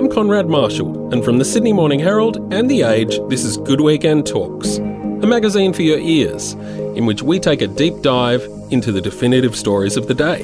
I'm Konrad Marshall, and from the Sydney Morning Herald and The Age, this is Good Weekend Talks, a magazine for your ears, in which we take a deep dive into the definitive stories of the day.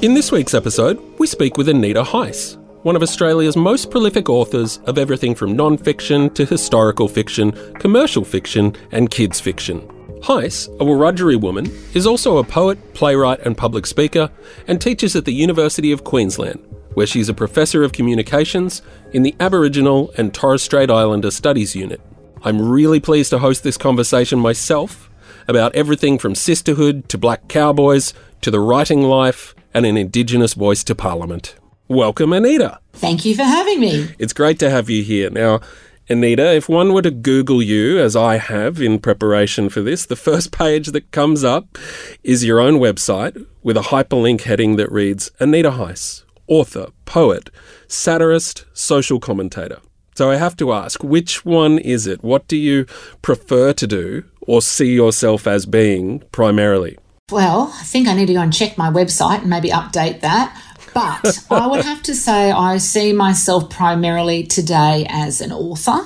In this week's episode, we speak with Anita Heiss, one of Australia's most prolific authors of everything from non fiction to historical fiction, commercial fiction, and kids' fiction. Heiss, a Wiradjuri woman, is also a poet, playwright, and public speaker, and teaches at the University of Queensland, where she's a professor of communications in the Aboriginal and Torres Strait Islander Studies Unit. I'm really pleased to host this conversation myself about everything from sisterhood to black cowboys to the writing life and an Indigenous voice to Parliament. Welcome, Anita. Thank you for having me. It's great to have you here. Now, Anita, if one were to Google you, as I have in preparation for this, the first page that comes up is your own website with a hyperlink heading that reads Anita Heiss, author, poet, satirist, social commentator. So I have to ask, which one is it? What do you prefer to do or see yourself as being primarily? Well, I think I need to go and check my website and maybe update that. But I would have to say I see myself primarily today as an author.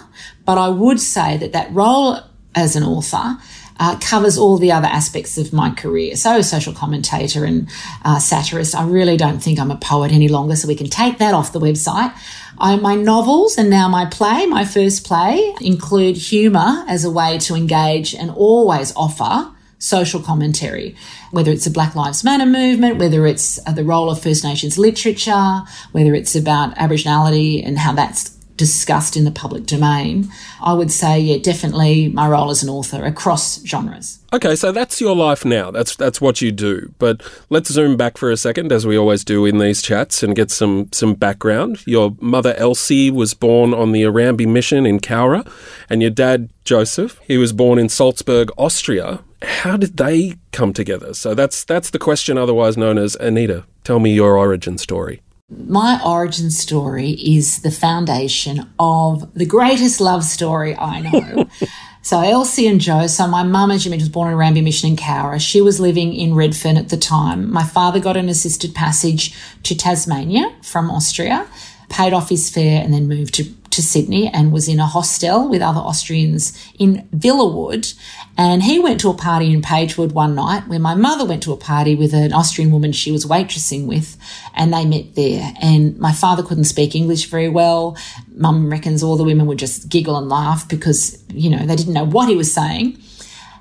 But I would say that that role as an author uh, covers all the other aspects of my career. So, social commentator and uh, satirist. I really don't think I'm a poet any longer, so we can take that off the website. I, my novels and now my play, my first play, include humour as a way to engage and always offer social commentary, whether it's the Black Lives Matter movement, whether it's uh, the role of First Nations literature, whether it's about Aboriginality and how that's discussed in the public domain, I would say, yeah, definitely my role as an author across genres. Okay, so that's your life now. That's that's what you do. But let's zoom back for a second, as we always do in these chats, and get some some background. Your mother Elsie was born on the Erambie mission in Cowra, and your dad Joseph, he was born in Salzburg, Austria. How did they come together? So that's that's the question, otherwise known as Anita. Tell me your origin story. My origin story is the foundation of the greatest love story I know. so Elsie and Joe, so my mum, as you mentioned, was born in Erambie Mission in Cowra. She was living in Redfern at the time. My father got an assisted passage to Tasmania from Austria, paid off his fare, and then moved to to Sydney and was in a hostel with other Austrians in Villawood. And he went to a party in Pagewood one night where my mother went to a party with an Austrian woman she was waitressing with, and they met there. And my father couldn't speak English very well. Mum reckons all the women would just giggle and laugh because, you know, they didn't know what he was saying.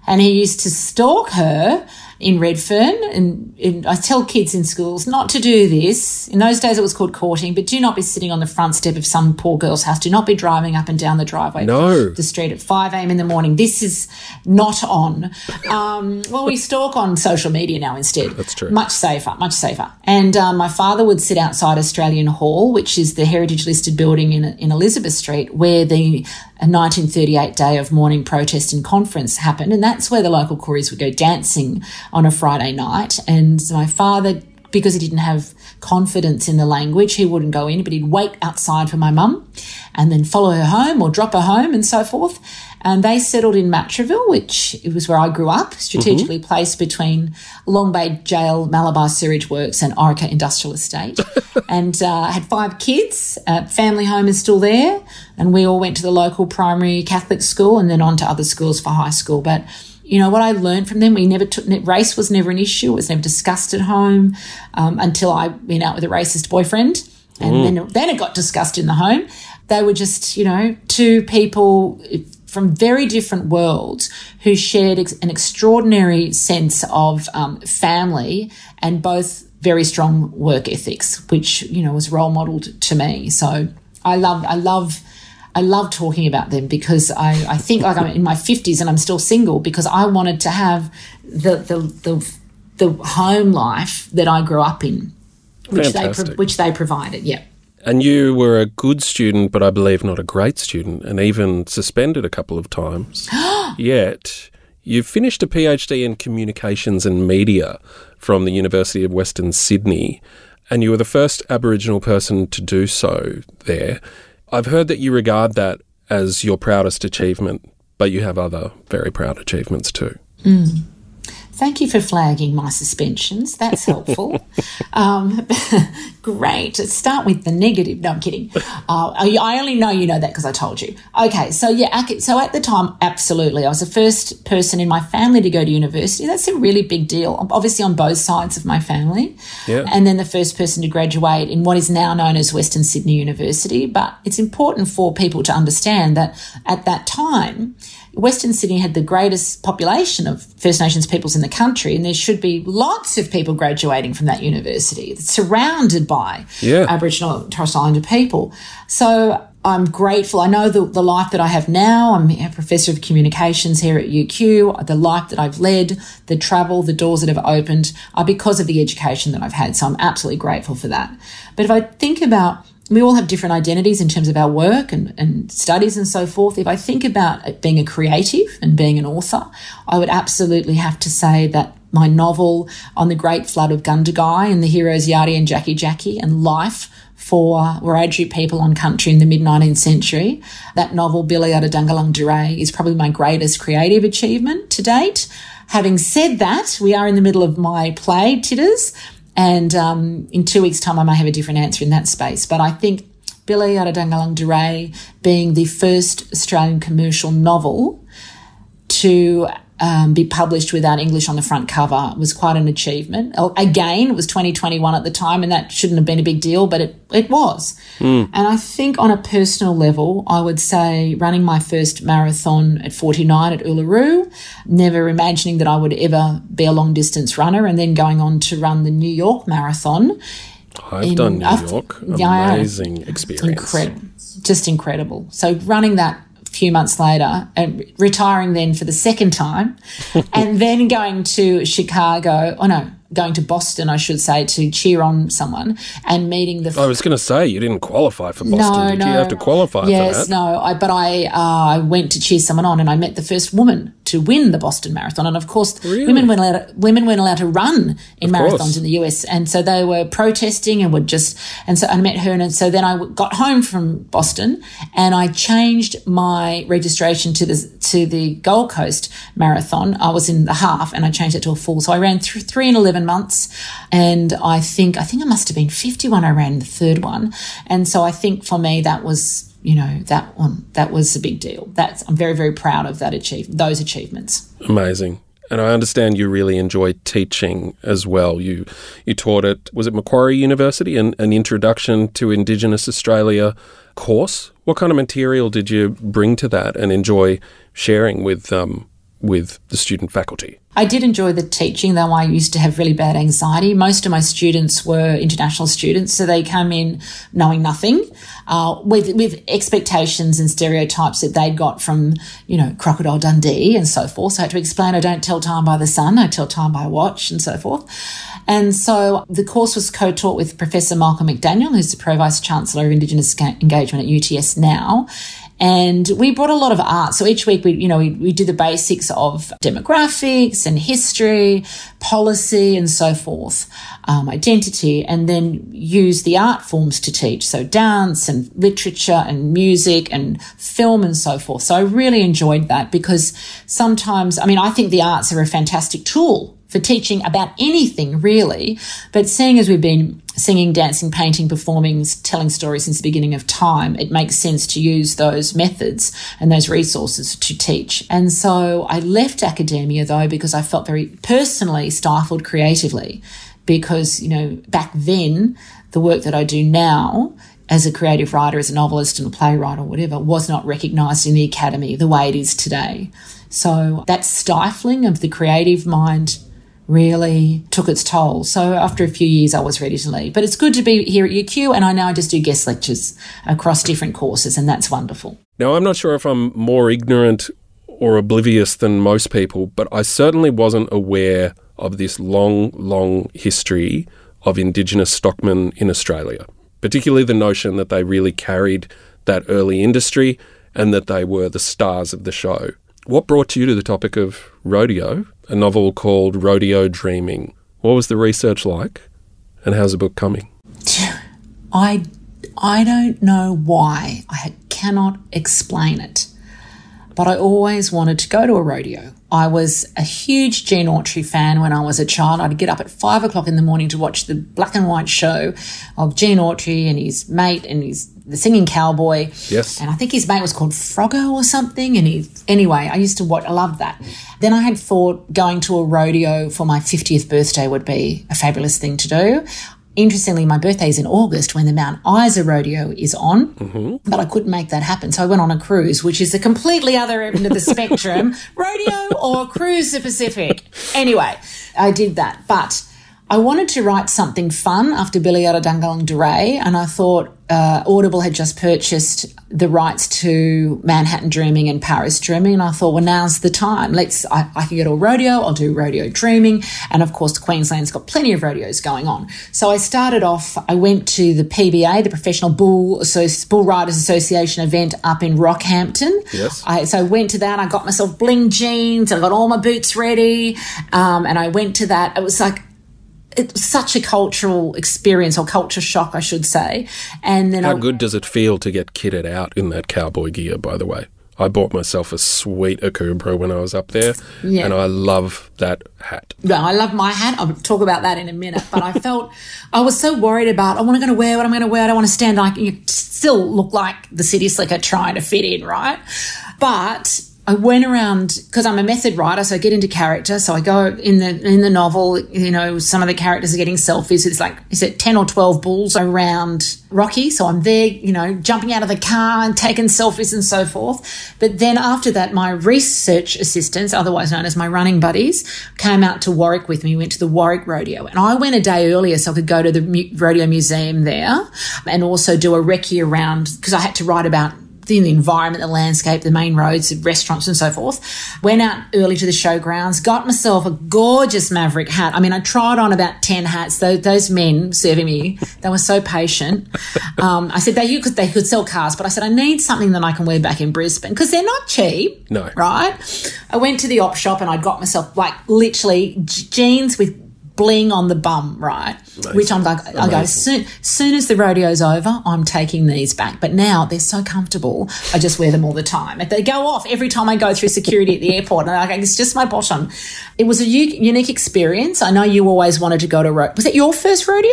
And he used to stalk her in Redfern. And, and, I tell kids in schools not to do this. In those days, it was called courting, but do not be sitting on the front step of some poor girl's house. Do not be driving up and down the driveway, no. the street at 5 a.m. in the morning. This is not on. Um, well, we stalk on social media now instead. That's true. Much safer, much safer. And um, my father would sit outside Australian Hall, which is the heritage listed building in, in Elizabeth Street, where the 1938 day of mourning protest and conference happened. And that's where the local Kooris would go dancing on a Friday night. And my father, because he didn't have confidence in the language, he wouldn't go in, but he'd wait outside for my mum and then follow her home or drop her home and so forth. And they settled in Matraville, which it was where I grew up, strategically mm-hmm. placed between Long Bay Jail, Malabar Sewage Works, and Orica Industrial Estate. and uh, had five kids. Uh, family home is still there. And we all went to the local primary Catholic school and then on to other schools for high school. But you know what I learned from them. We never took race was never an issue. It was never discussed at home um, until I went out with a racist boyfriend, and mm. then then it got discussed in the home. They were just you know two people from very different worlds who shared ex- an extraordinary sense of um, family and both very strong work ethics, which you know was role modelled to me. So I love I love I love talking about them because I, I think like I'm in my 50s and I'm still single because I wanted to have the, the, the, the home life that I grew up in, which Fantastic. they, which they provided. Yeah. And you were a good student, but I believe not a great student, and even suspended a couple of times. Yet, you finished a PhD in communications and media from the University of Western Sydney, and you were the first Aboriginal person to do so there. I've heard that you regard that as your proudest achievement, but you have other very proud achievements too. Mm. Thank you for flagging my suspensions. That's helpful. um, great. Let's start with the negative. No, I'm kidding. Uh, I only know you know that because I told you. Okay, so yeah, so at the time, absolutely. I was the first person in my family to go to university. That's a really big deal, obviously on both sides of my family. Yeah. And then the first person to graduate in what is now known as Western Sydney University. But it's important for people to understand that at that time, Western Sydney had the greatest population of First Nations peoples in the country, and there should be lots of people graduating from that university. It's surrounded by Yeah. Aboriginal and Torres Islander people. So I'm grateful. I know the, the life that I have now. I'm a professor of communications here at UQ. The life that I've led, the travel, the doors that have opened are because of the education that I've had. So I'm absolutely grateful for that. But if I think about we all have different identities in terms of our work and, and studies and so forth. If I think about being a creative and being an author, I would absolutely have to say that my novel on the Great Flood of Gundagai and the heroes Yarri and Jackie Jackie and life for Wiradjuri people on country in the mid 19th century. That novel, of Dungalang Duray, is probably my greatest creative achievement to date. Having said that, we are in the middle of my play, Tiddas, and um, in two weeks' time, I may have a different answer in that space. But I think Bila Yarrudhanggalangdhuray being the first Australian commercial novel to um, be published without English on the front cover was quite an achievement. Again, it was 2021 at the time, and that shouldn't have been a big deal, but it, it was. Mm. And I think on a personal level, I would say running my first marathon at 49 at Uluru, never imagining that I would ever be a long distance runner, and then going on to run the New York Marathon. I've in- done New York. Yeah. Amazing experience. Incredible. Just incredible. So running that few months later and retiring then for the second time and then going to Chicago, oh no, going to Boston, I should say, to cheer on someone and meeting the I was going to say you didn't qualify for Boston. no, Did no. you have to qualify yes, for that? no. I, but I, uh, I went to cheer someone on, and I met the first woman to win the Boston Marathon. And of course, Really? women weren't allowed. To, women weren't allowed to run in Of marathons course. in the US, and so they were protesting and would just. And so I met her, and so then I got home from Boston, and I changed my registration to the to the Gold Coast Marathon. I was in the half, and I changed it to a full. So I ran th- three and eleven months, and I think I think I must have been fifty when I ran the third one, and so I think for me that was you know that one that was a big deal. That's I'm very very proud of that achieve those achievements. Amazing. And I understand you really enjoy teaching as well. You you taught at was it Macquarie University an, an introduction to Indigenous Australia course. What kind of material did you bring to that and enjoy sharing with um, with the student faculty? I did enjoy the teaching, though I used to have really bad anxiety. Most of my students were international students, so they come in knowing nothing, uh, with with expectations and stereotypes that they'd got from, you know, Crocodile Dundee and so forth. So I had to explain I don't tell time by the sun, I tell time by watch and so forth. And so the course was co-taught with Professor Michael McDaniel, who's the Pro Vice Chancellor of Indigenous Engagement at UTS now. And we brought a lot of art. So each week we, you know, we, we do the basics of demographics and history, policy and so forth, um, identity, and then use the art forms to teach. So dance and literature and music and film and so forth. So I really enjoyed that because sometimes, I mean, I think the arts are a fantastic tool for teaching about anything really. But seeing as we've been singing, dancing, painting, performing, telling stories since the beginning of time, it makes sense to use those methods and those resources to teach. And so I left academia though because I felt very personally stifled creatively because, you know, back then, the work that I do now as a creative writer, as a novelist and a playwright or whatever, was not recognised in the academy the way it is today. So that stifling of the creative mind really took its toll. So after a few years, I was ready to leave. But it's good to be here at UQ, and I now just do guest lectures across different courses, and that's wonderful. Now, I'm not sure if I'm more ignorant or oblivious than most people, but I certainly wasn't aware of this long, long history of Indigenous stockmen in Australia, particularly the notion that they really carried that early industry and that they were the stars of the show. What brought you to the topic of rodeo, a novel called Rodeo Dreaming? What was the research like, and how's the book coming? I, I don't know why. I cannot explain it. But I always wanted to go to a rodeo. I was a huge Gene Autry fan when I was a child. I'd get up at five o'clock in the morning to watch the black and white show of Gene Autry and his mate and his the singing cowboy. Yes. And I think his mate was called Froggo or something. And he, anyway, I used to watch, I loved that. Then I had thought going to a rodeo for my 50th birthday would be a fabulous thing to do. Interestingly, my birthday is in August when the Mount Isa rodeo is on, mm-hmm. but I couldn't make that happen. So I went on a cruise, which is a completely other end of the spectrum rodeo or cruise the Pacific. Anyway, I did that. But I wanted to write something fun after Bila Yarrudhanggalangdhuray, and I thought uh, Audible had just purchased the rights to Manhattan Dreaming and Paris Dreaming, and I thought, well, now's the time. Let's. I, I can go to a rodeo. I'll do rodeo dreaming, and of course, Queensland's got plenty of rodeos going on. So I started off. I went to the PBA, the Professional Bull Associ- Bull Riders Association event up in Rockhampton. Yes. I, so I went to that. I got myself bling jeans. I got all my boots ready, um, and I went to that. It was like it was such a cultural experience or culture shock, I should say. And then How I, good does it feel to get kitted out in that cowboy gear, by the way? I bought myself a sweet Akubra when I was up there, Yeah. and I love that hat. No, I love my hat. I'll talk about that in a minute. But I felt I was so worried about. Oh, what am I going to wear? What I'm going to wear? I don't want to stand like you still look like the city slicker trying to fit in, right? But I went around because I'm a method writer, so I get into character. So I go in the in the novel. You know, some of the characters are getting selfies. It's like is it ten or twelve bulls around Rocky? So I'm there, you know, jumping out of the car and taking selfies and so forth. But then after that, my research assistants, otherwise known as my running buddies, came out to Warwick with me. Went to the Warwick Rodeo, and I went a day earlier so I could go to the rodeo museum there, and also do a recce around because I had to write about the environment, the landscape, the main roads, the restaurants, and so forth. Went out early to the showgrounds, got myself a gorgeous Maverick hat. I mean, I tried on about 10 hats. Those, those men serving me, they were so patient. Um, I said they could, they could sell cars, but I said, I need something that I can wear back in Brisbane because they're not cheap. No. Right? I went to the op shop and I got myself like literally jeans with bling on the bum, right? Which I'm like, I go, soon, soon as the rodeo's over, I'm taking these back. But now they're so comfortable, I just wear them all the time. They go off every time I go through security at the airport. And I'm like, it's just my bottom. It was a u- unique experience. I know you always wanted to go to rodeo. Was it your first rodeo?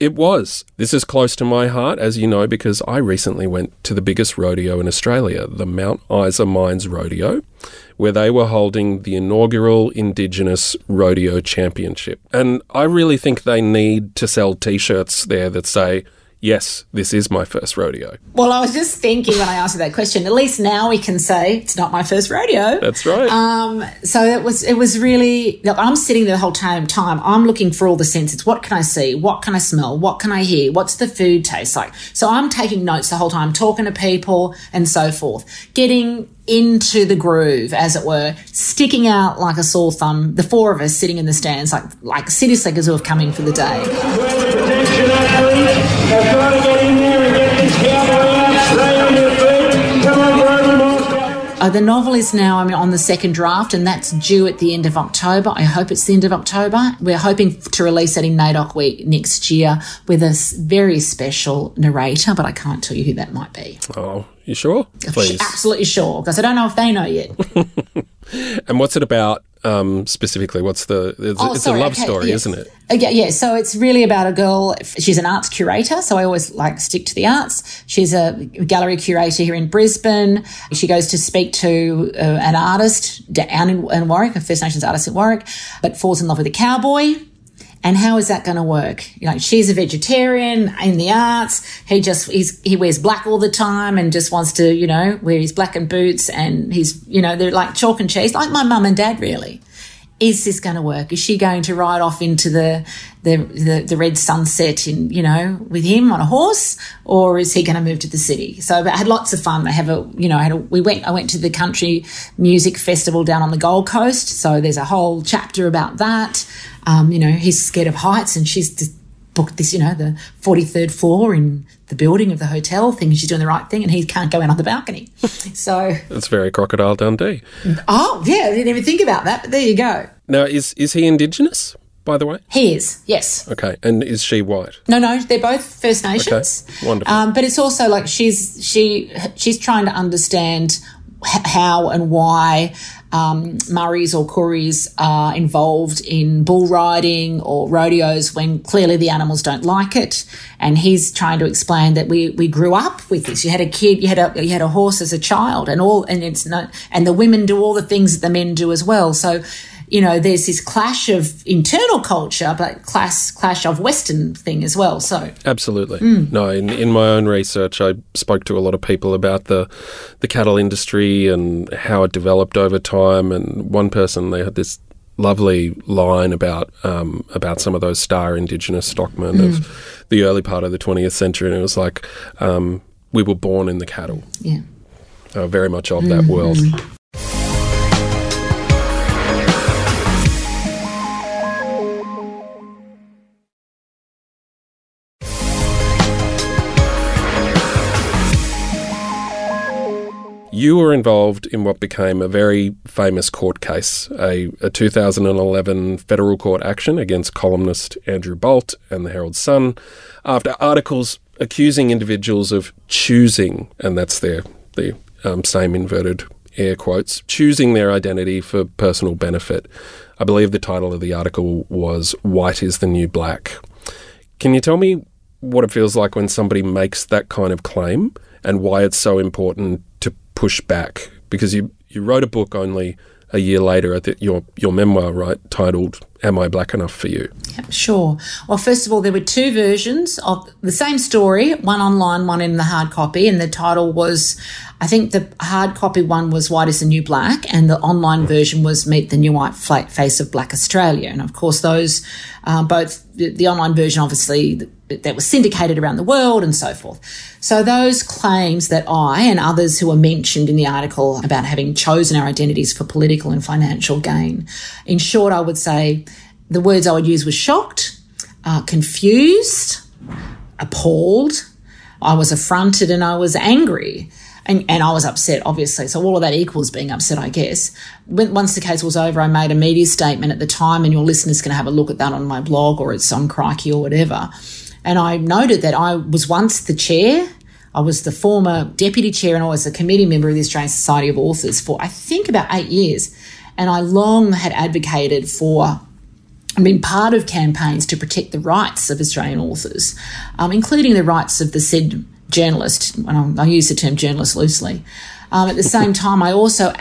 It was. This is close to my heart, as you know, because I recently went to the biggest rodeo in Australia, the Mount Isa Mines Rodeo, where they were holding the inaugural Indigenous Rodeo Championship. And I really think they need to sell t shirts there that say, Yes, this is my first rodeo. Well, I was just thinking when I asked you that question. At least now we can say it's not my first rodeo. That's right. Um, so it was it was really look, I'm sitting there the whole time time I'm looking for all the senses. What can I see? What can I smell? What can I hear? What's the food taste like? So I'm taking notes the whole time, talking to people and so forth, getting into the groove, as it were, sticking out like a sore thumb. The four of us sitting in the stands, like like city slickers who have come in for the day. Uh, the novel is now I'm on the second draft, and that's due at the end of October. I hope it's the end of October. We're hoping to release it in NAIDOC week next year with a very special narrator, but I can't tell you who that might be. oh, you sure? Please. Absolutely sure, because I don't know if they know yet. And what's it about um, specifically? What's the. It's, Oh, it's a love okay, story, yes. isn't it? Uh, yeah, yeah. So it's really about a girl. She's an arts curator, so I always like stick to the arts. She's a gallery curator here in Brisbane. She goes to speak to uh, an artist down in, in Warwick, a First Nations artist in Warwick, but falls in love with a cowboy. And how is that going to work? You know, she's a vegetarian in the arts. He just he's he wears black all the time and just wants to you know wear his black and boots and he's you know they're like chalk and cheese, like my mum and dad really is this going to work? Is she going to ride off into the, the the the red sunset in you know with him on a horse, or is he going to move to the city? So I had lots of fun. I have a you know I had a, we went I went to the country music festival down on the Gold Coast. So there's a whole chapter about that. Um, you know he's scared of heights, and she's just booked this you know the 43rd floor in the building of the hotel, thinking she's doing the right thing, and he can't go out on the balcony. so It's very Crocodile Dundee. oh yeah, I didn't even think about that, but there you go. Now, is, is he Indigenous, by the way? He is yes. Okay. And is she white? No, no, they're both First Nations. wonderful. Um, but it's also like she's she she's trying to understand how and why um, Murris or Kooris are involved in bull riding or rodeos when clearly the animals don't like it. And he's trying to explain that we, we grew up with this. You had a kid, you had a you had a horse as a child, and all and it's not and the women do all the things that the men do as well. So you know, there's this clash of internal culture, but class clash of Western thing as well. So absolutely, mm. no. In, in my own research, I spoke to a lot of people about the the cattle industry and how it developed over time. And one person they had this lovely line about um, about some of those star indigenous stockmen mm. of the early part of the 20th century, and it was like um, we were born in the cattle. Yeah. Uh, very much of that mm-hmm. world. You were involved in what became a very famous court case, a, a 2011 federal court action against columnist Andrew Bolt and the Herald Sun after articles accusing individuals of choosing, and that's their the um, same inverted air quotes, choosing their identity for personal benefit. I believe the title of the article was White is the New Black. Can you tell me what it feels like when somebody makes that kind of claim and why it's so important push back because you you wrote a book only a year later at the, your your memoir, right, titled "Am I Black Enough for You?" Yeah, sure. Well, first of all, there were two versions of the same story, one online, one in the hard copy, and the title was, I think the hard copy one was "White is the New Black," and the online version was "Meet the New White Face of Black Australia." And of course, those uh, both the, the online version, obviously that was syndicated around the world and so forth. So those claims that I and others who were mentioned in the article about having chosen our identities for political and financial gain, in short, I would say the words I would use were shocked, uh, confused, appalled. I was affronted and I was angry. And, and, I was upset, obviously. So all of that equals being upset, I guess. When, once the case was over, I made a media statement at the time, and your listeners can have a look at that on my blog or it's on Crikey or whatever. And I noted that I was once the chair. I was the former deputy chair and I was a committee member of the Australian Society of Authors for, I think, about eight years. And I long had advocated for and been part of campaigns to protect the rights of Australian authors, um, including the rights of the said journalist. And I use the term journalist loosely. Um, at the same time, I also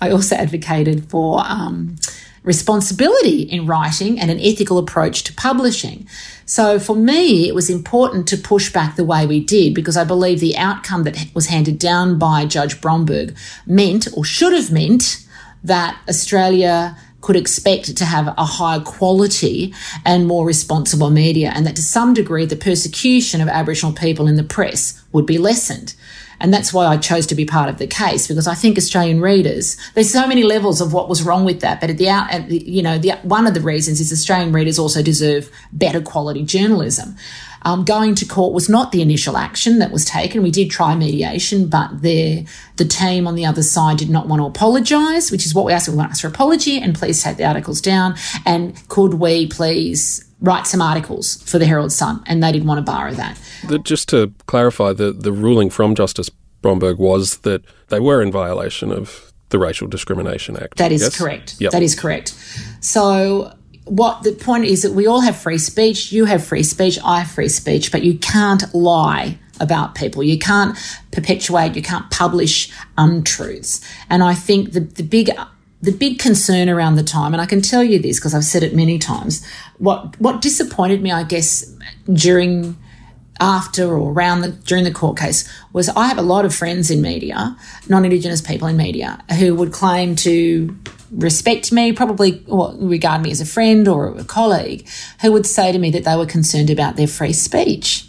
I also advocated for um, responsibility in writing and an ethical approach to publishing. So for me, it was important to push back the way we did because I believe the outcome that was handed down by Judge Bromberg meant or should have meant that Australia could expect to have a higher quality and more responsible media, and that to some degree the persecution of Aboriginal people in the press would be lessened. And that's why I chose to be part of the case because I think Australian readers, there's so many levels of what was wrong with that. But at the out, at the, you know, the, one of the reasons is Australian readers also deserve better quality journalism. Um, going to court was not the initial action that was taken. We did try mediation, but the the team on the other side did not want to apologise, which is what we asked. We want ask for apology and please take the articles down. And could we please write some articles for the Herald Sun? And they didn't want to borrow that. Just to clarify, the the ruling from Justice Bromberg was that they were in violation of the Racial Discrimination Act. That is yes? correct. Yep. That is correct. So what the point is that we all have free speech. You have free speech. I have free speech, but you can't lie about people. You can't perpetuate. You can't publish untruths. And I think the the big the big concern around the time, and I can tell you this because I've said it many times. What what disappointed me, I guess, during after or around the during the court case was I have a lot of friends in media, non-indigenous people in media, who would claim to respect me, probably regard me as a friend or a colleague, who would say to me that they were concerned about their free speech.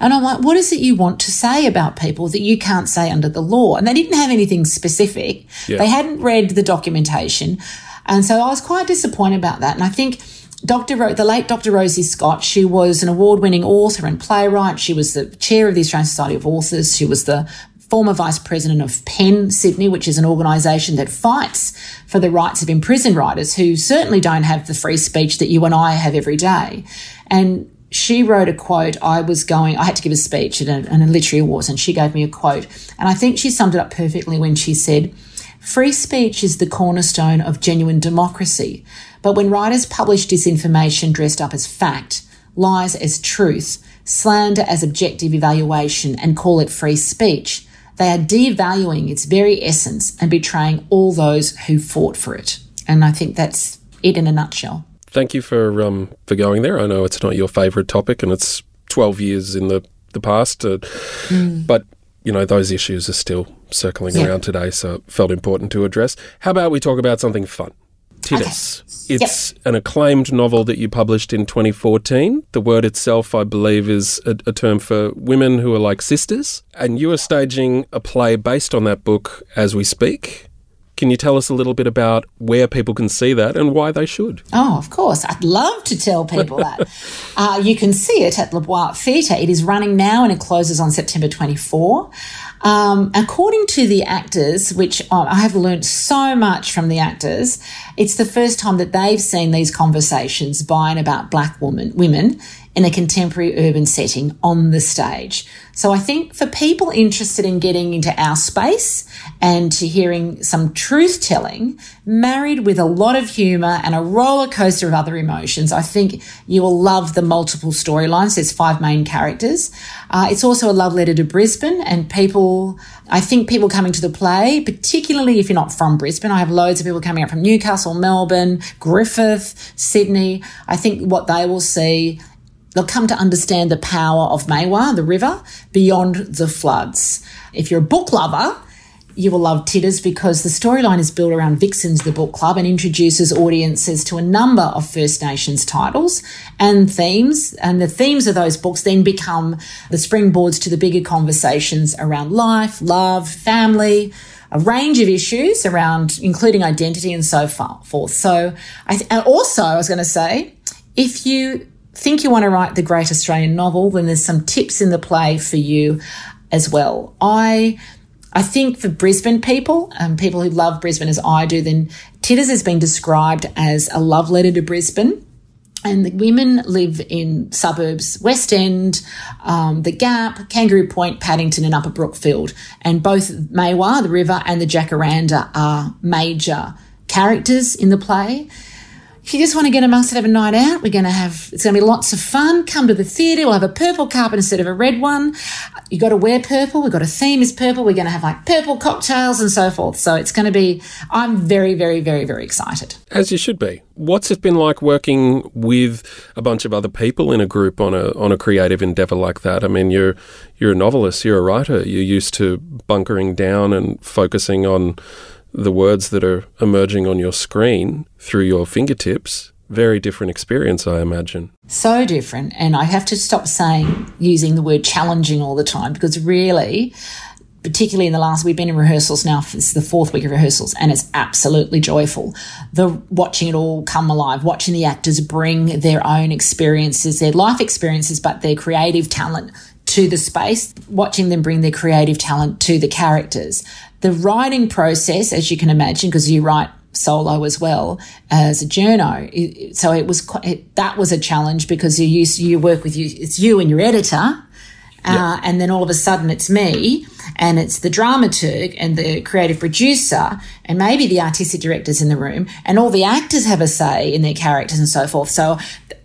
And I'm like, what is it you want to say about people that you can't say under the law? And they didn't have anything specific. Yeah. They hadn't read the documentation. And so I was quite disappointed about that. And I think Dr. Ro- the late Dr. Rosie Scott, she was an award winning author and playwright. She was the chair of the Australian Society of Authors. She was the former vice president of PEN Sydney, which is an organisation that fights for the rights of imprisoned writers who certainly don't have the free speech that you and I have every day. And she wrote a quote. I was going, I had to give a speech at a, at a literary awards, and she gave me a quote. And I think she summed it up perfectly when she said, Free speech is the cornerstone of genuine democracy. But when writers publish disinformation dressed up as fact, lies as truth, slander as objective evaluation, and call it free speech, they are devaluing its very essence and betraying all those who fought for it. And I think that's it in a nutshell. Thank you for um, for going there. I know it's not your favourite topic, and it's twelve years in the the past, uh, mm. but you know those issues are still circling yeah. around today, so it felt important to address. How about we talk about something fun? Tiddas. Okay. It's yep. an acclaimed novel that you published in 2014. The word itself, I believe, is a, a, term for women who are like sisters. And you are staging a play based on that book as we speak. Can you tell us a little bit about where people can see that and why they should? Oh, of course. I'd love to tell people that. Uh, you can see it at La Boite Theatre. It is running now and it closes on September 24. Um, according to the actors, which I have learned so much from the actors, it's the first time that they've seen these conversations by and about black women, women in a contemporary urban setting on the stage. So I think for people interested in getting into our space and to hearing some truth telling, married with a lot of humour and a roller coaster of other emotions, I think you will love the multiple storylines. There's five main characters. Uh, it's also a love letter to Brisbane and people, I think people coming to the play, particularly if you're not from Brisbane, I have loads of people coming up from Newcastle, Melbourne, Griffith, Sydney. I think what they will see They'll come to understand the power of Maiwar, the river, beyond the floods. If you're a book lover, you will love Tiddas because the storyline is built around Vixens, the book club, and introduces audiences to a number of First Nations titles and themes. And the themes of those books then become the springboards to the bigger conversations around life, love, family, a range of issues around, including identity and so forth. So, I th- and also, I was going to say, if you think you want to write the great Australian novel, then there's some tips in the play for you as well. I I think for Brisbane people, um, people who love Brisbane as I do, then Tiddas has been described as a love letter to Brisbane. And the women live in suburbs, West End, um, the Gap, Kangaroo Point, Paddington, and Upper Brookfield. And both Maiwar, the river, and the Jacaranda are major characters in the play. If you just want to get amongst it, have a night out, we're going to have, it's going to be lots of fun. Come to the theatre. We'll have a purple carpet instead of a red one. You've got to wear purple. We've got a theme is purple. We're going to have like purple cocktails and so forth. So it's going to be, I'm very, very, very, very excited. As you should be. What's it been like working with a bunch of other people in a group on a on a creative endeavor like that? I mean, you're you're a novelist, you're a writer, you're used to bunkering down and focusing on the words that are emerging on your screen through your fingertips. Very different experience, I imagine. So different. And I have to stop saying, using the word challenging all the time because really, particularly in the last, we've been in rehearsals now, is the fourth week of rehearsals, and it's absolutely joyful. The watching it all come alive, watching the actors bring their own experiences, their life experiences, but their creative talent to the space, watching them bring their creative talent to the characters. The writing process, as you can imagine, because you write solo as well as a journo. So it was quite, that was a challenge because you use you work with you it's you and your editor, uh, and then all of a sudden it's me and it's the dramaturg and the creative producer and maybe the artistic directors in the room and all the actors have a say in their characters and so forth. So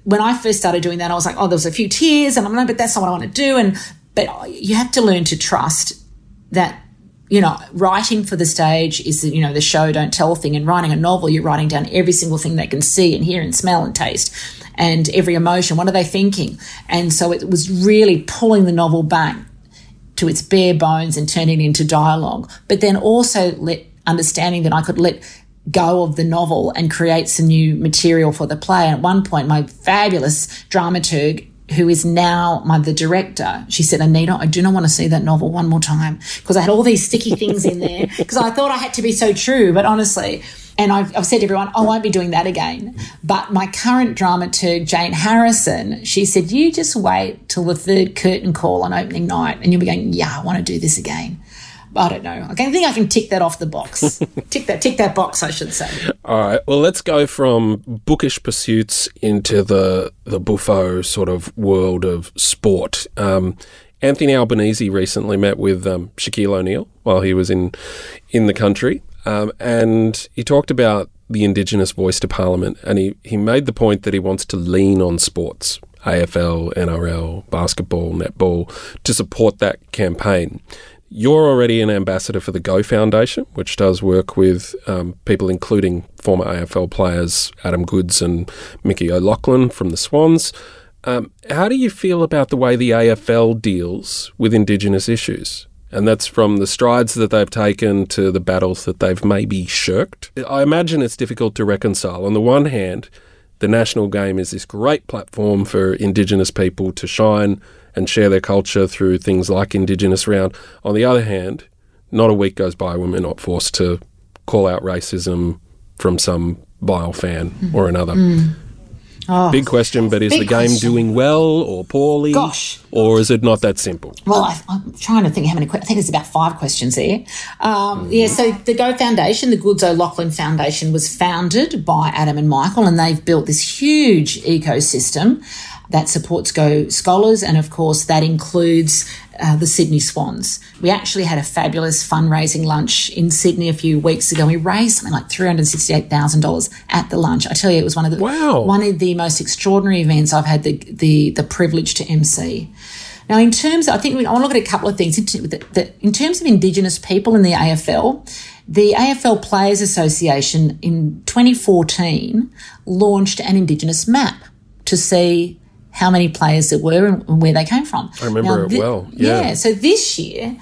when I first started doing that, I was like, oh, there was a few tears and I'm like, but that's not what I want to do. And but you have to learn to trust that you know, writing for the stage is, you know, the show don't tell thing. And writing a novel, you're writing down every single thing they can see and hear and smell and taste and every emotion. What are they thinking? And so it was really pulling the novel back to its bare bones and turning it into dialogue, but then also let understanding that I could let go of the novel and create some new material for the play. And at one point, my fabulous dramaturg who is now my the director, she said, Anita, I do not want to see that novel one more time because I had all these sticky things in there because I thought I had to be so true. But honestly, and I've, I've, said to everyone, oh, I won't be doing that again. But my current dramaturg, Jane Harrison, she said, you just wait till the third curtain call on opening night and you'll be going, yeah, I want to do this again. I don't know. I think I can tick that off the box. tick that, tick that box, I should say. All right. Well, let's go from bookish pursuits into the the buffo sort of world of sport. Um, Anthony Albanese recently met with um, Shaquille O'Neal while he was in in the country, um, and he talked about the Indigenous voice to Parliament, and he he made the point that he wants to lean on sports. AFL, NRL, basketball, netball, to support that campaign. You're already an ambassador for the Go Foundation, which does work with um, people including former AFL players Adam Goodes and Mickey O'Loughlin from the Swans. Um, how do you feel about the way the AFL deals with Indigenous issues? And that's from the strides that they've taken to the battles that they've maybe shirked. I imagine it's difficult to reconcile. On the one hand, the national game is this great platform for Indigenous people to shine and share their culture through things like Indigenous Round. On the other hand, not a week goes by when we're not forced to call out racism from some vile fan mm. or another. Mm. Big oh. question, but is the game question. doing well or poorly? Gosh. Or is it not that simple? Well, I, I'm trying to think how many. que- I think there's about five questions there. Um, mm. Yeah, so the Go Foundation, the Goodes O'Loughlin Foundation, was founded by Adam and Michael, and they've built this huge ecosystem that supports Go scholars, and of course that includes uh, the Sydney Swans. We actually had a fabulous fundraising lunch in Sydney a few weeks ago. We raised something like three hundred sixty-eight thousand dollars at the lunch. I tell you, it was one of the Wow. one of the most extraordinary events I've had the the, the privilege to MC. Now, in terms, I think we, I want to look at a couple of things. In, t- that, that in terms of Indigenous people in the AFL, the AFL Players Association in 2014 launched an Indigenous map to see how many players there were and, where they came from. I remember it well, yeah. So this year,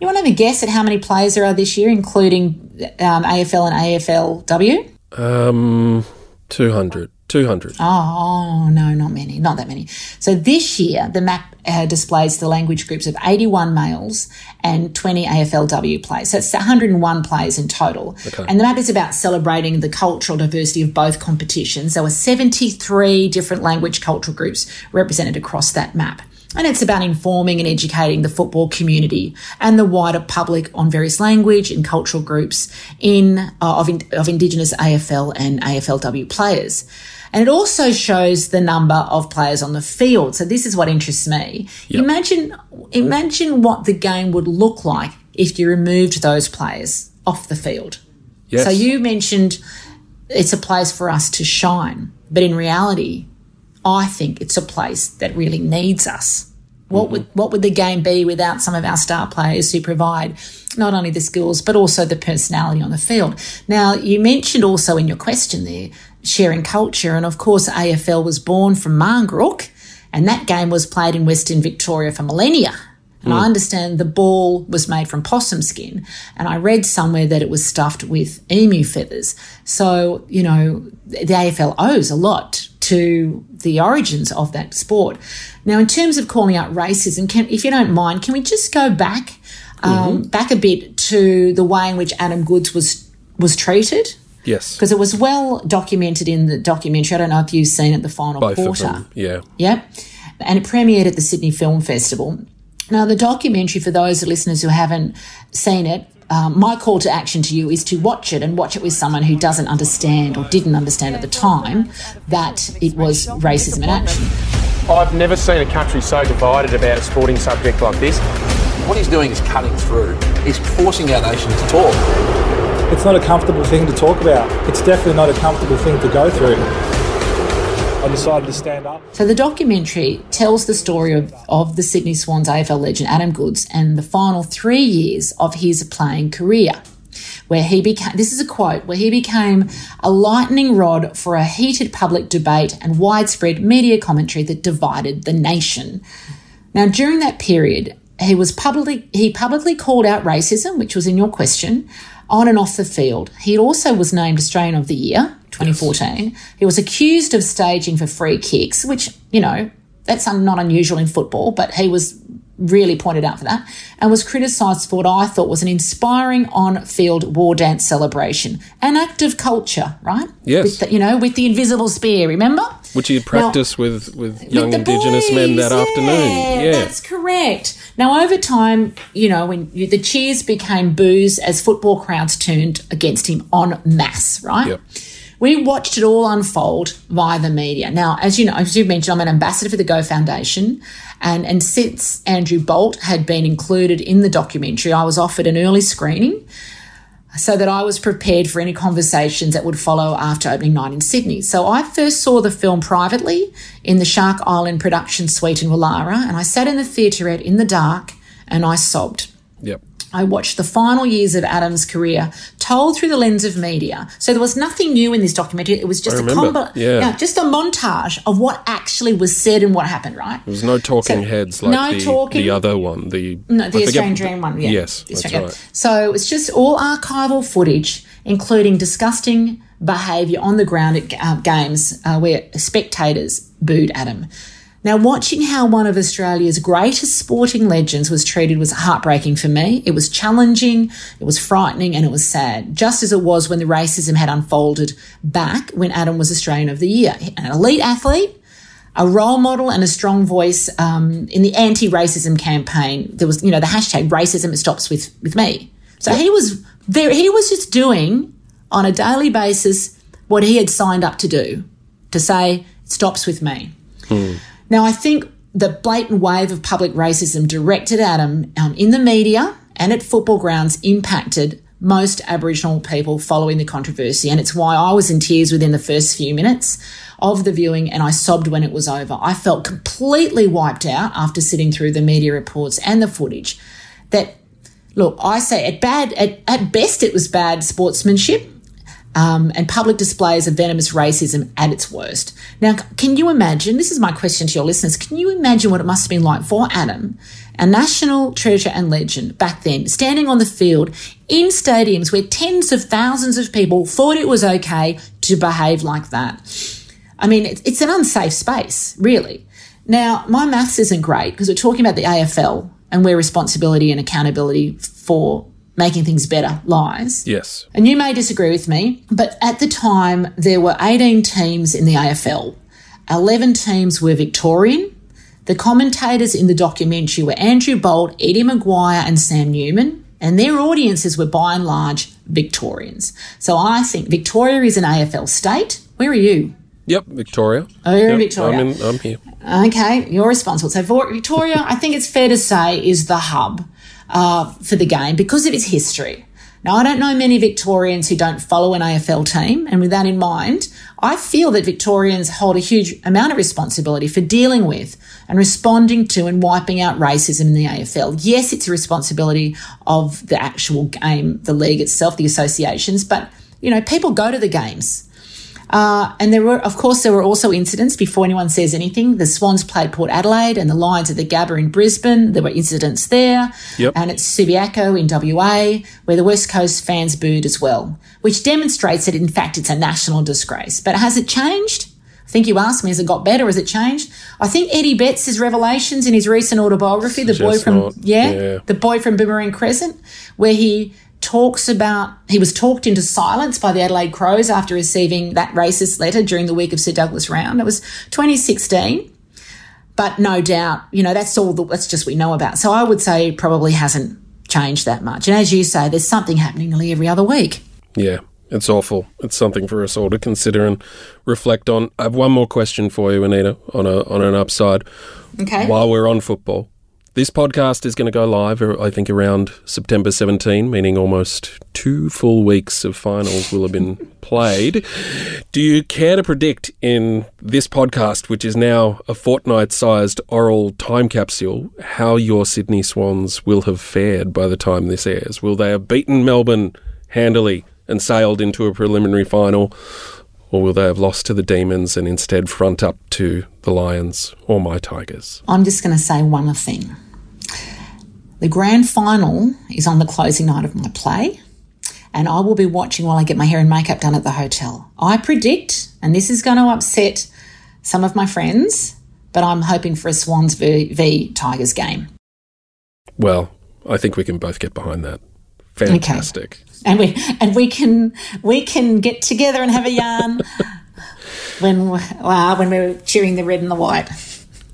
you want to have a guess at how many players there are this year, including um, AFL and AFLW? Um, 200. 200. Oh, no, not many, not that many. So this year, the map uh, displays the language groups of 81 males and 20 AFLW players. So it's 101 players in total. Okay. And the map is about celebrating the cultural diversity of both competitions. There were 73 different language cultural groups represented across that map. And it's about informing and educating the football community and the wider public on various language and cultural groups in uh, of, in, of Indigenous AFL and AFLW players. And it also shows the number of players on the field. So this is what interests me. Imagine, imagine what the game would look like if you removed those players off the field. Yes. So you mentioned it's a place for us to shine, but in reality, I think it's a place that really needs us. What mm-hmm. would what would the game be without some of our star players who provide not only the skills but also the personality on the field? Now you mentioned also in your question there sharing culture, and of course AFL was born from Marngrook, and that game was played in Western Victoria for millennia. And I understand the ball was made from possum skin. And I read somewhere that it was stuffed with emu feathers. So, you know, the AFL owes a lot to the origins of that sport. Now, in terms of calling out racism, can, if you don't mind, can we just go back, um, back a bit to the way in which Adam Goodes was was treated? Yes. Because it was well documented in the documentary. I don't know if you've seen it, the final Both quarter. of them. Yeah. Yep. And it premiered at the Sydney Film Festival. Now, the documentary, for those listeners who haven't seen it, um, my call to action to you is to watch it and watch it with someone who doesn't understand or didn't understand at the time that it was racism in action. I've never seen a country so divided about a sporting subject like this. What he's doing is cutting through. He's forcing our nation to talk. It's not a comfortable thing to talk about. It's definitely not a comfortable thing to go through. I decided to stand up. So the documentary tells the story of, of the Sydney Swans AFL legend Adam Goodes and the final three years of his playing career. Where he became, this is a quote, where he became a lightning rod for a heated public debate and widespread media commentary that divided the nation. Now, during that period, he was publicly he publicly called out racism, which was in your question, on and off the field. He also was named Australian of the Year, 2014. He was accused of staging for free kicks, which you know that's not unusual in football, but he was really pointed out for that, and was criticised for what I thought was an inspiring on-field war dance celebration, an act of culture, right? Yes. With the, you know, with the invisible spear, remember? Which he had practiced with, with young the Indigenous men that boys, afternoon. Yeah. that's correct. Now, over time, you know, when you, the cheers became boos as football crowds turned against him en masse, right? Yep. We watched it all unfold via the media. Now, as you know, as you mentioned, I'm an ambassador for the Go Foundation, and and since Andrew Bolt had been included in the documentary, I was offered an early screening so that I was prepared for any conversations that would follow after opening night in Sydney. So I first saw the film privately in the Shark Island production suite in Wallara, and I sat in the theaterette in the dark and I sobbed. I watched the final years of Adam's career told through the lens of media. So there was nothing new in this documentary. It was just a combo, yeah. just a montage of what actually was said and what happened. Right? There was no talking So, heads like no the, talking. the other one. The No, I the forget- Australian Dream one. Yeah. Yes, that's right. So it's just all archival footage, including disgusting behaviour on the ground at uh, games uh, where spectators booed Adam. Now, watching how one of Australia's greatest sporting legends was treated was heartbreaking for me. It was challenging, it was frightening, and it was sad, just as it was when the racism had unfolded back when Adam was Australian of the Year. An elite athlete, a role model and a strong voice um, in the anti-racism campaign. There was, you know, the hashtag racism it stops with with me. So he was there. He was just doing on a daily basis what he had signed up to do, to say it stops with me. Now I think the blatant wave of public racism directed at him um, in the media and at football grounds impacted most Aboriginal people following the controversy. And it's why I was in tears within the first few minutes of the viewing and I sobbed when it was over. I felt completely wiped out after sitting through the media reports and the footage that, look, I say at bad, at, at best, it was bad sportsmanship. Um, and public displays of venomous racism at its worst. Now, can you imagine? This is my question to your listeners. Can you imagine what it must have been like for Adam, a national treasure and legend back then, standing on the field in stadiums where tens of thousands of people thought it was okay to behave like that? I mean, it's, it's an unsafe space, really. Now, my maths isn't great because we're talking about the AFL and where responsibility and accountability for making things better lies. Yes. And you may disagree with me, but at the time there were 18 teams in the AFL. 11 teams were Victorian. The commentators in the documentary were Andrew Bolt, Eddie McGuire, and Sam Newman, and their audiences were by and large Victorians. So I think Victoria is an AFL state. Where are you? Yep. Victoria. Oh, you're in Victoria. I'm, in, I'm here. Okay, you're responsible. So for Victoria, I think it's fair to say is the hub uh, for the game because of its history. Now, I don't know many Victorians who don't follow an AFL team, and with that in mind, I feel that Victorians hold a huge amount of responsibility for dealing with and responding to and wiping out racism in the AFL. Yes, it's a responsibility of the actual game, the league itself, the associations, but you know, people go to the games. Uh, and there were, of course, there were also incidents before anyone says anything. The Swans played Port Adelaide and the Lions at the Gabba in Brisbane. There were incidents there. Yep. And at Subiaco in WA, where the West Coast fans booed as well, which demonstrates that, in fact, it's a national disgrace. But has it changed? I think you asked me, has it got better? Has it changed? I think Eddie Betts' revelations in his recent autobiography, The Boy from, not. yeah, Yeah. The Boy from Boomerang Crescent, where he talks about he was talked into silence by the Adelaide Crows after receiving that racist letter during the week of Sir Douglas Round. It was 2016, but no doubt, you know, that's all. The, that's just we know about. So I would say it probably hasn't changed that much. And as you say, there's something happening nearly every other week. Yeah. It's awful. It's something for us all to consider and reflect on. I have one more question for you, Anita, on a on an upside. Okay. While we're on football, this podcast is going to go live, uh, I think, around September 17, meaning almost two full weeks of finals will have been played. Do you care to predict in this podcast, which is now a fortnight sized oral time capsule, how your Sydney Swans will have fared by the time this airs? Will they have beaten Melbourne handily and sailed into a preliminary final? Or will they have lost to the Demons and instead front up to the Lions or my Tigers? I'm just going to say one thing. The grand final is on the closing night of my play, and I will be watching while I get my hair and makeup done at the hotel. I predict, and this is going to upset some of my friends, but I'm hoping for a Swans v, v Tigers game. Well, I think we can both get behind that. Fantastic. And we and we can we can get together and have a yarn. when wow, when we were cheering the red and the white.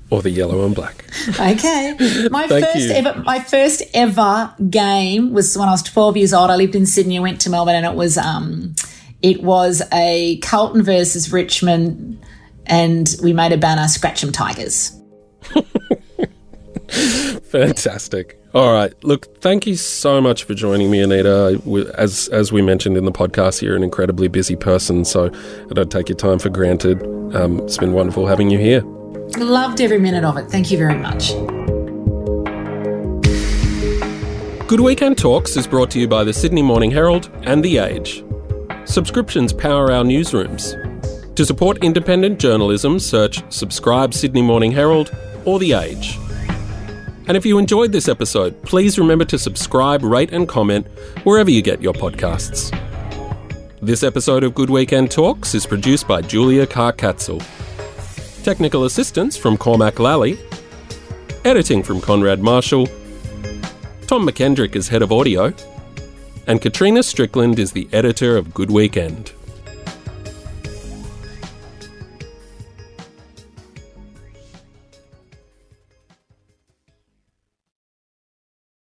Or the yellow and black. Okay. My first you. ever my first ever game was when I was 12 years old. I lived in Sydney, I went to Melbourne and it was um it was a Carlton versus Richmond and we made a banner Scratch 'em Tigers. Fantastic. All right. Look, thank you so much for joining me, Anita. As as we mentioned in the podcast, you're an incredibly busy person, so I don't take your time for granted. Um, it's been wonderful having you here. Loved every minute of it. Thank you very much. Good Weekend Talks is brought to you by the Sydney Morning Herald and The Age. Subscriptions power our newsrooms. To support independent journalism, search Subscribe Sydney Morning Herald or The Age. And if you enjoyed this episode, please remember to subscribe, rate, and comment wherever you get your podcasts. This episode of Good Weekend Talks is produced by Julia Carr-Catzel. Technical assistance from Cormac Lally. Editing from Konrad Marshall. Tom McKendrick is head of audio. And Katrina Strickland is the editor of Good Weekend.